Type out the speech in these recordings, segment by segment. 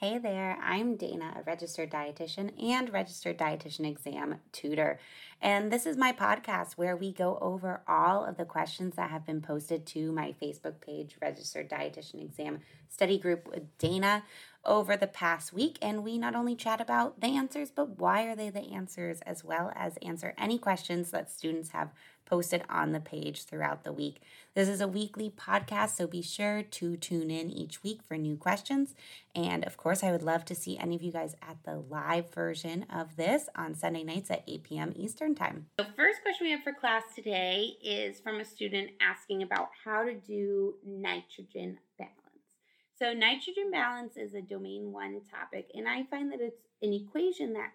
Hey there, I'm Dana, a registered dietitian and registered dietitian exam tutor. And this is my podcast where we go over all of the questions that have been posted to my Facebook page, Registered Dietitian Exam Study Group with Dana over the past week. And we not only chat about the answers, but why are they the answers, as well as answer any questions that students have posted on the page throughout the week. This is a weekly podcast, so be sure to tune in each week for new questions. And of course, I would love to see any of you guys at the live version of this on Sunday nights at 8 p.m. Eastern Time. The first question we have for class today is from a student asking about how to do nitrogen balance. So, nitrogen balance is a domain one topic, and I find that it's an equation that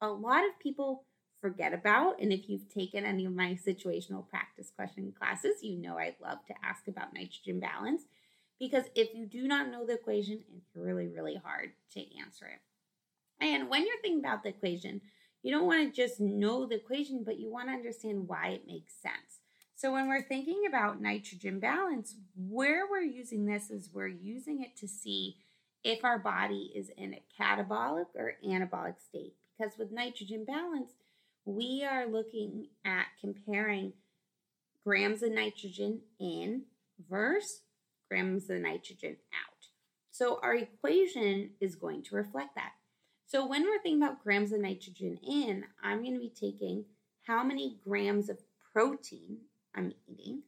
a lot of people forget about. And if you've taken any of my situational practice question classes, you know I love to ask about nitrogen balance because if you do not know the equation, it's really, really hard to answer it. And when you're thinking about the equation, you don't want to just know the equation, but you want to understand why it makes sense. So when we're thinking about nitrogen balance, where we're using this is we're using it to see if our body is in a catabolic or anabolic state. Because with nitrogen balance, we are looking at comparing grams of nitrogen in versus grams of nitrogen out. So our equation is going to reflect that. So when we're thinking about grams of nitrogen in, I'm going to be taking how many grams of protein I'm eating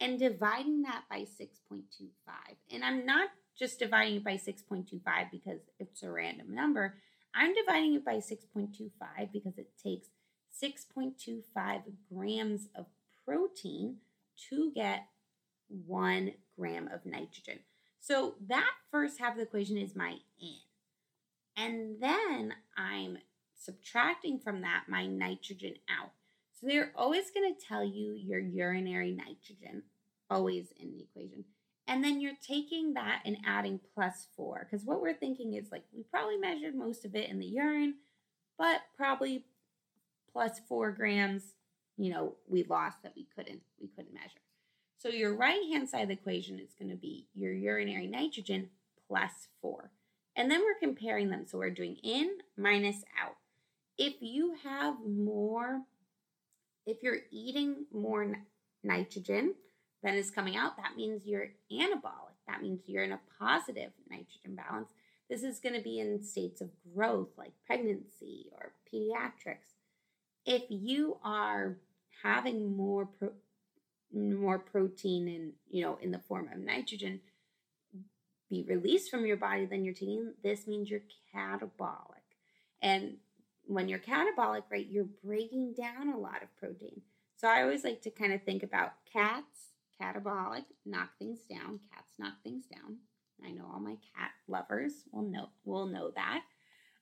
and dividing that by 6.25. And I'm not just dividing it by 6.25 because it's a random number. I'm dividing it by 6.25 because it takes 6.25 grams of protein to get one gram of nitrogen. So that first half of the equation is my in. And then I'm subtracting from that my nitrogen out. So they're always going to tell you your urinary nitrogen, always in the equation. And then you're taking that and adding plus four. Because what we're thinking is like we probably measured most of it in the urine, but probably plus four grams, you know, we lost that we couldn't we couldn't measure. So your right hand side of the equation is going to be your urinary nitrogen plus four. And then we're comparing them. So we're doing in minus out. If you have more, if you're eating more nitrogen than is coming out, that means you're anabolic. That means you're in a positive nitrogen balance. This is going to be in states of growth like pregnancy or pediatrics if you are having more pro- more protein and you know in the form of nitrogen be released from your body than you're taking this means you're catabolic. And when you're catabolic right you're breaking down a lot of protein. So i always like to kind of think about cats catabolic knock things down cats knock things down. I know all my cat lovers will know will know that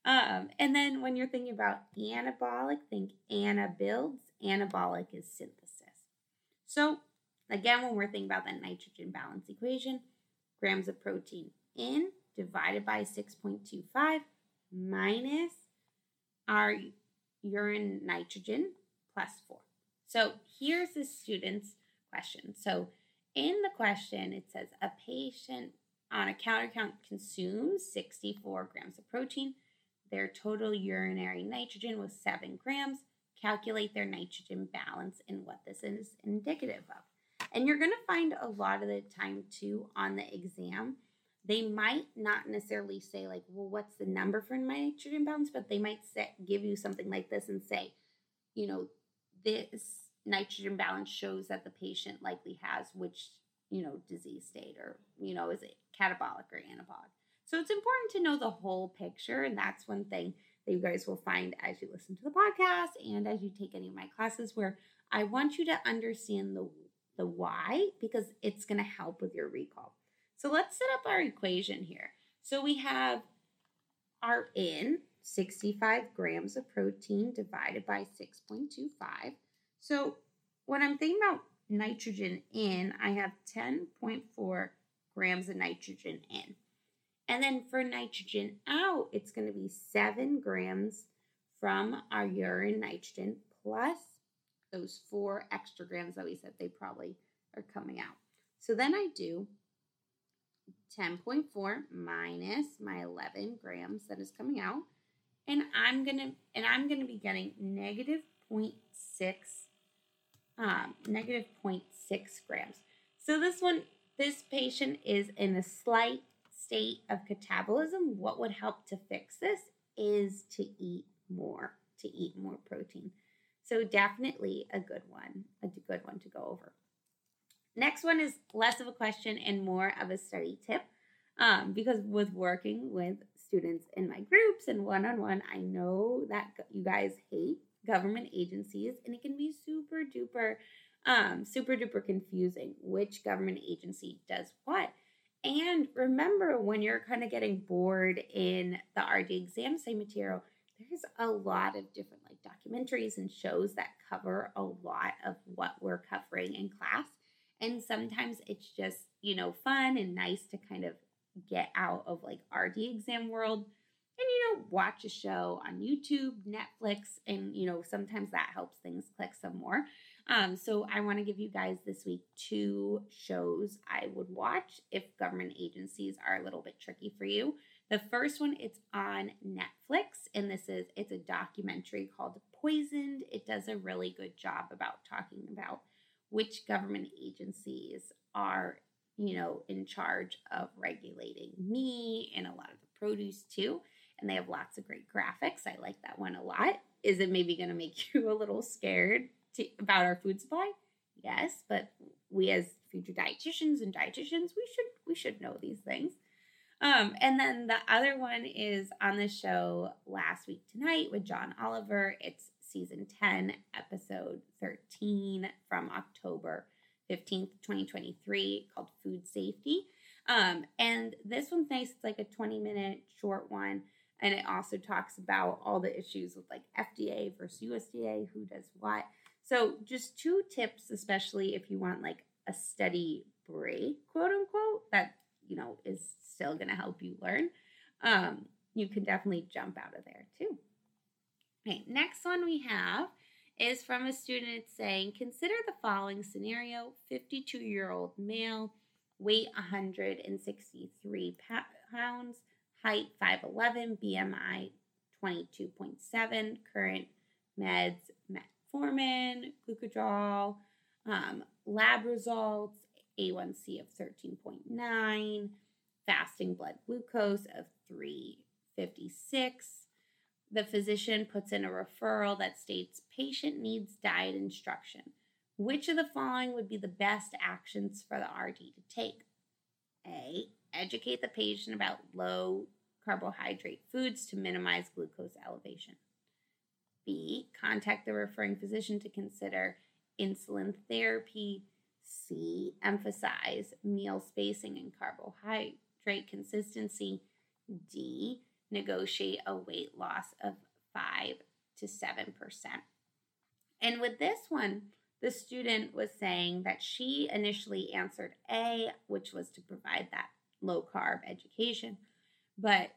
um, and then when you're thinking about anabolic, think Anna builds. Anabolic is synthesis. So again, when we're thinking about that nitrogen balance equation, grams of protein in divided by 6.25 minus our urine nitrogen plus 4. So here's the student's question. So in the question, it says a patient on a counter count consumes 64 grams of protein their total urinary nitrogen was 7 grams. Calculate their nitrogen balance and what this is indicative of. And you're going to find a lot of the time, too, on the exam, they might not necessarily say, like, well, what's the number for nitrogen balance? But they might give you something like this and say, you know, this nitrogen balance shows that the patient likely has which, you know, disease state or, you know, is it catabolic or anabolic. So it's important to know the whole picture. And that's one thing that you guys will find as you listen to the podcast and as you take any of my classes where I want you to understand the, the why because it's going to help with your recall. So let's set up our equation here. So we have our in 65 grams of protein divided by 6.25. So when I'm thinking about nitrogen in, I have 10.4 grams of nitrogen in. And then for nitrogen out, it's going to be seven grams from our urine nitrogen plus those four extra grams that we said they probably are coming out. So then I do 10.4 minus my 11 grams that is coming out. And I'm gonna and I'm gonna be getting negative 0.6 um, negative 0.6 grams. So this one, this patient is in a slight state of catabolism. What would help to fix this is to eat more, to eat more protein. So definitely a good one, a good one to go over. Next one is less of a question and more of a study tip. Um, because with working with students in my groups and one on one, I know that you guys hate government agencies and it can be super duper, um, super duper confusing which government agency does what. And remember, when you're kind of getting bored in the RD exam site material, there's a lot of different like documentaries and shows that cover a lot of what we're covering in class. And sometimes it's just, you know, fun and nice to kind of get out of like RD exam world and, you know, watch a show on YouTube, Netflix, and, you know, sometimes that helps things click some more. Um, so I want to give you guys this week two shows I would watch if government agencies are a little bit tricky for you. The first one it's on Netflix and this is it's a documentary called Poisoned. It does a really good job about talking about which government agencies are, you know, in charge of regulating meat and a lot of the produce too. And they have lots of great graphics. I like that one a lot. Is it maybe going to make you a little scared to, about our food supply? Yes, but we as future dietitians and dietitians, we should we should know these things. Um, and then the other one is on the show last week tonight with John Oliver. It's season 10, episode 13 from October 15th, 2023, called Food Safety. Um, and this one's nice. It's like a 20 minute short one. And it also talks about all the issues with like FDA versus USDA, who does what. So, just two tips, especially if you want like a steady break, quote unquote, that you know is still going to help you learn. Um, you can definitely jump out of there too. Okay, next one we have is from a student saying, consider the following scenario 52 year old male, weight 163 pounds, height 5'11, BMI 22.7, current meds, metformin, glucotrol, um, lab results, A1C of 13.9, fasting blood glucose of 356. The physician puts in a referral that states patient needs diet instruction. Which of the following would be the best actions for the RD to take? A. Educate the patient about low carbohydrate foods to minimize glucose elevation. B. Contact the referring physician to consider insulin therapy. C. Emphasize meal spacing and carbohydrate consistency. D. Negotiate a weight loss of 5 to 7%. And with this one, the student was saying that she initially answered A, which was to provide that low carb education, but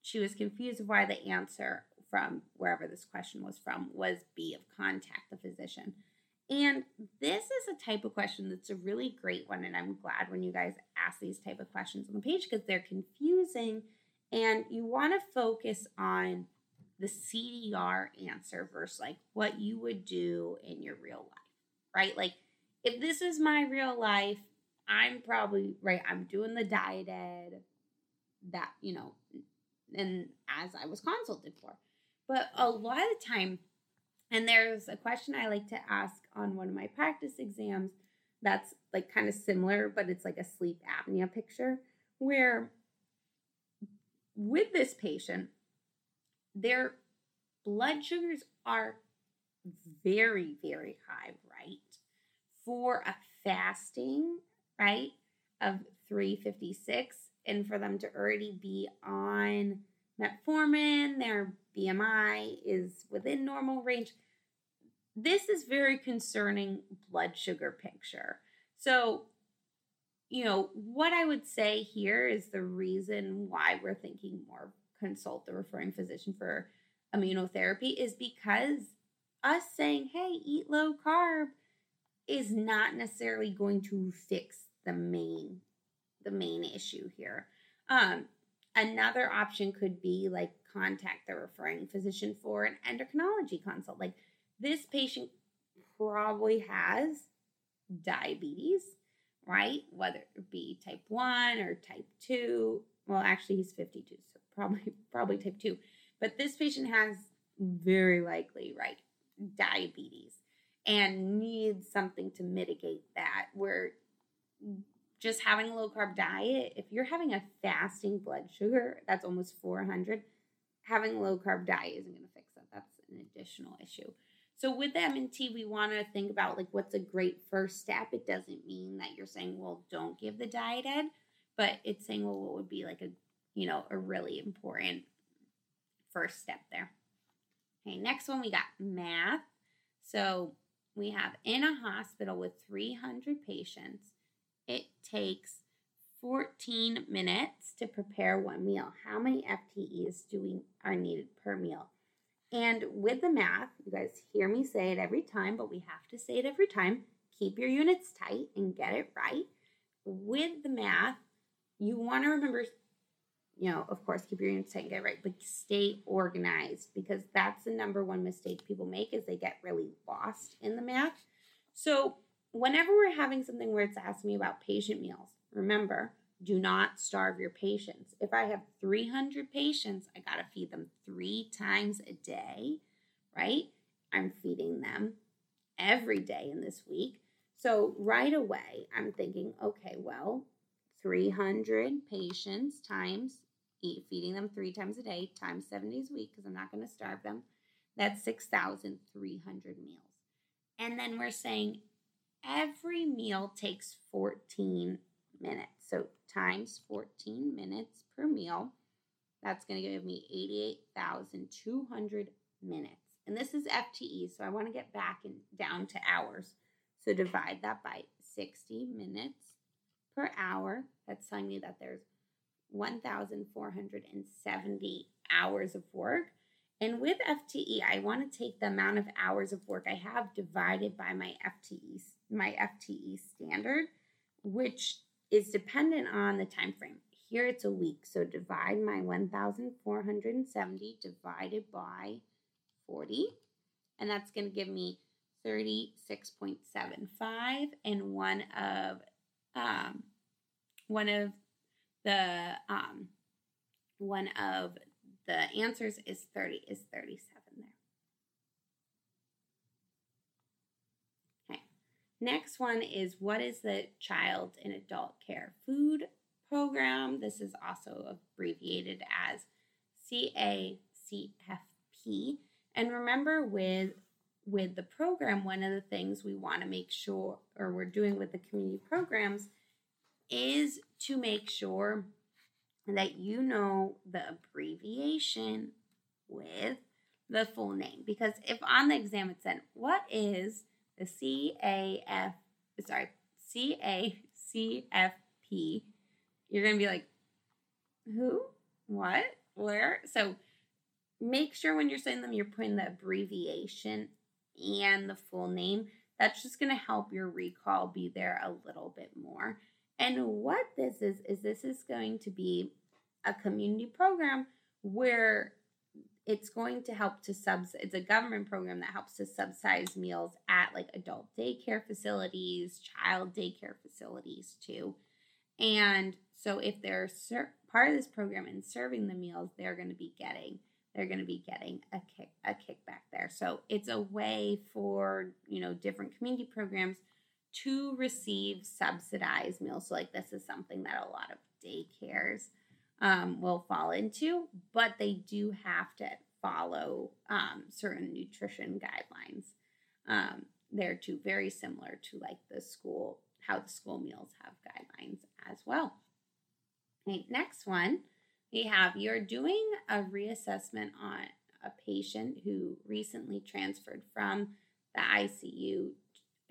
she was confused why the answer from wherever this question was from was B of contact the physician. And this is a type of question that's a really great one. And I'm glad when you guys ask these type of questions on the page because they're confusing and you want to focus on the CDR answer versus like what you would do in your real life, right? Like if this is my real life, I'm probably right. I'm doing the diet ed that, you know, and as I was consulted for. But a lot of the time, and there's a question I like to ask on one of my practice exams that's like kind of similar, but it's like a sleep apnea picture where with this patient, their blood sugars are very, very high, right? For a fasting, right, of 356, and for them to already be on metformin, their BMI is within normal range. This is very concerning blood sugar picture. So, you know, what I would say here is the reason why we're thinking more consult the referring physician for insulin therapy is because us saying, hey, eat low carb is not necessarily going to fix the main the main issue here. Um, another option could be like contact the referring physician for an endocrinology consult. Like this patient probably has diabetes, right? Whether it be type 1 or type 2. Well, actually he's 52, so probably probably type 2. But this patient has very likely, right, diabetes and needs something to mitigate that. Where just having a low carb diet, if you're having a fasting blood sugar that's almost 400, having a low carb diet isn't going to fix that. That's an additional issue. So with the MNT, we want to think about like what's a great first step. It doesn't mean that you're saying, well, don't give the diet ed, but it's saying, well, what would be like a, you know, a really important first step there. Okay, next one we got math. So we have in a hospital with 300 patients, it takes 14 minutes to prepare one meal. How many FTEs do we are needed per meal? And with the math, you guys hear me say it every time, but we have to say it every time. Keep your units tight and get it right. With the math, you want to remember you know, of course, keep your units tight and get right, but stay organized because that's the number one mistake people make is they get really lost in the math. So whenever we're having something where it's asking me about patient meals, remember, do not starve your patients. If I have 300 patients, I got to feed them three times a day, right? I'm feeding them every day in this week. So right away, I'm thinking, okay, well, 300 patients times eat, feeding them three times a day times seven days a week because I'm not going to starve them. That's 6,300 meals. And then we're saying every meal takes 14 minutes. So times 14 minutes per meal, that's going to give me 88,200 minutes. And this is FTE, so I want to get back and down to hours. So divide that by 60 minutes per hour. That's telling me that there's 1,470 hours of work. And with FTE, I want to take the amount of hours of work I have divided by my FTE, my FTE standard, which is dependent on the time frame. Here it's a week, so divide my 1,470 divided by 40, and that's going to give me 36.75. And one of um, one of the um, one of the answers is 30 is 37 there. Okay. Next one is what is the child and adult care food program? This is also abbreviated as CACFP. And remember with with the program, one of the things we want to make sure or we're doing with the community programs is to make sure that you know the abbreviation with the full name. Because if on the exam it said, What is the CAF, sorry, CACFP? You're going to be like, Who? What? Where? So make sure when you're saying them, you're putting the abbreviation and the full name. That's just going to help your recall be there a little bit more. And what this is, is this is going to be a community program where it's going to help to subs it's a government program that helps to subsidize meals at like adult daycare facilities child daycare facilities too. And so if they're ser- part of this program and serving the meals they're going to be getting they're going to be getting a kick a kickback there. So it's a way for you know different community programs to receive subsidized meals. So, like, this is something that a lot of daycares um, will fall into, but they do have to follow um, certain nutrition guidelines. Um, they're too very similar to like the school, how the school meals have guidelines as well. Okay, next one, we have you're doing a reassessment on a patient who recently transferred from the ICU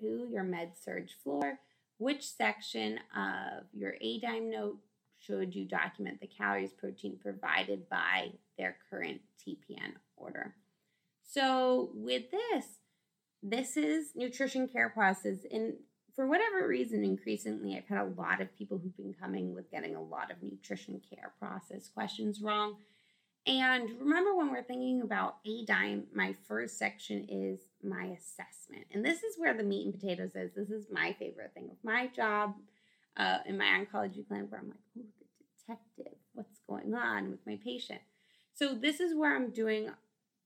your med surg floor. Which section of your ADIME note should you document the calories protein provided by their current TPN order? So with this, this is nutrition care process. And for whatever reason, increasingly, I've had a lot of people who've been coming with getting a lot of nutrition care process questions wrong. And remember, when we're thinking about ADIME, my first section is my assessment. And this is where the meat and potatoes is. This is my favorite thing of my job uh, in my oncology clinic, where I'm like, oh, the detective, what's going on with my patient? So, this is where I'm doing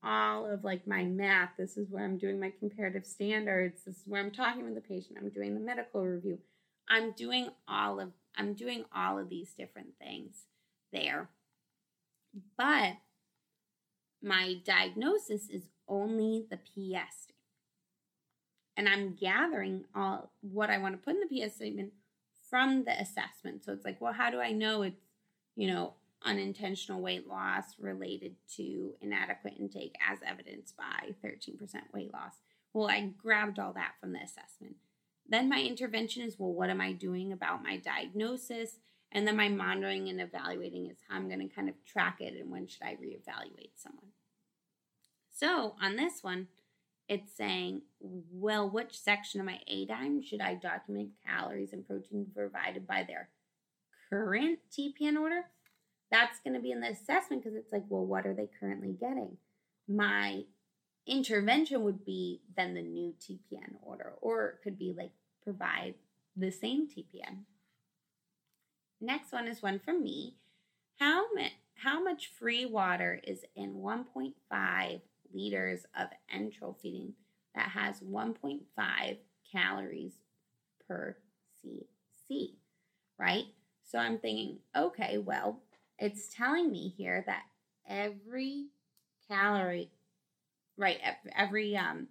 all of like my math. This is where I'm doing my comparative standards. This is where I'm talking with the patient. I'm doing the medical review. I'm doing all of I'm doing all of these different things there. But my diagnosis is only the PS. And I'm gathering all what I want to put in the PS statement from the assessment. So it's like, well, how do I know it's, you know, unintentional weight loss related to inadequate intake as evidenced by 13% weight loss. Well, I grabbed all that from the assessment. Then my intervention is well, what am I doing about my diagnosis? And then my monitoring and evaluating is how I'm going to kind of track it and when should I reevaluate someone. So on this one, it's saying, well, which section of my ADIME should I document calories and protein provided by their current TPN order that's going to be in the assessment because it's like, well, what are they currently getting? My intervention would be then the new TPN order, or it could be like provide the same TPN. Next one is one from me. How, ma- how much free water is in 1.5 liters of enteral feeding that has 1.5 calories per cc, right? So I'm thinking, okay, well, it's telling me here that every calorie, right, every, um,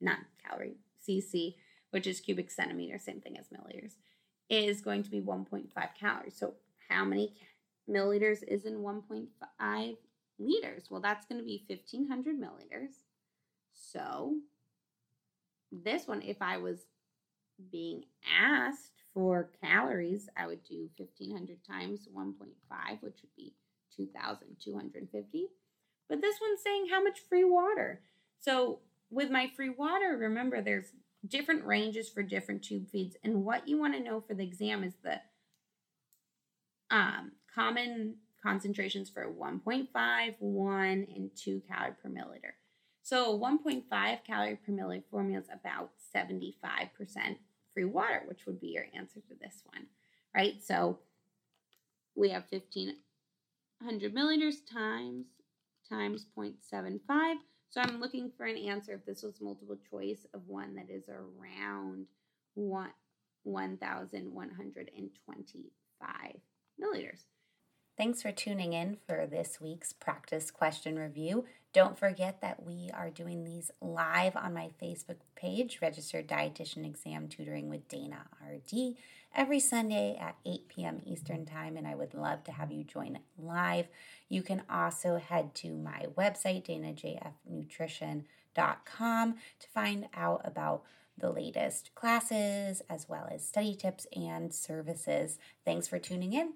not calorie, cc, which is cubic centimeter, same thing as milliliters, is going to be 1.5 calories. So how many milliliters is in 1.5 liters? Well, that's going to be 1500 milliliters. So this one, if I was being asked for calories, I would do 1500 times 1.5, which would be 2250. But this one's saying how much free water. So with my free water, remember there's different ranges for different tube feeds. And what you want to know for the exam is the um, common concentrations for 1.5, 1, and 2 calorie per milliliter. So 1.5 calorie per milliliter formula is about 75% free water, which would be your answer to this one, right? So we have 1500 milliliters times times 0.75. So I'm looking for an answer if this was multiple choice of one that is around one, 1,125 milliliters. Thanks for tuning in for this week's practice question review. Don't forget that we are doing these live on my Facebook page, Registered Dietitian Exam Tutoring with Dana RD, every Sunday at 8 p.m. Eastern Time, and I would love to have you join live. You can also head to my website, danajfnutrition.com, to find out about the latest classes as well as study tips and services. Thanks for tuning in.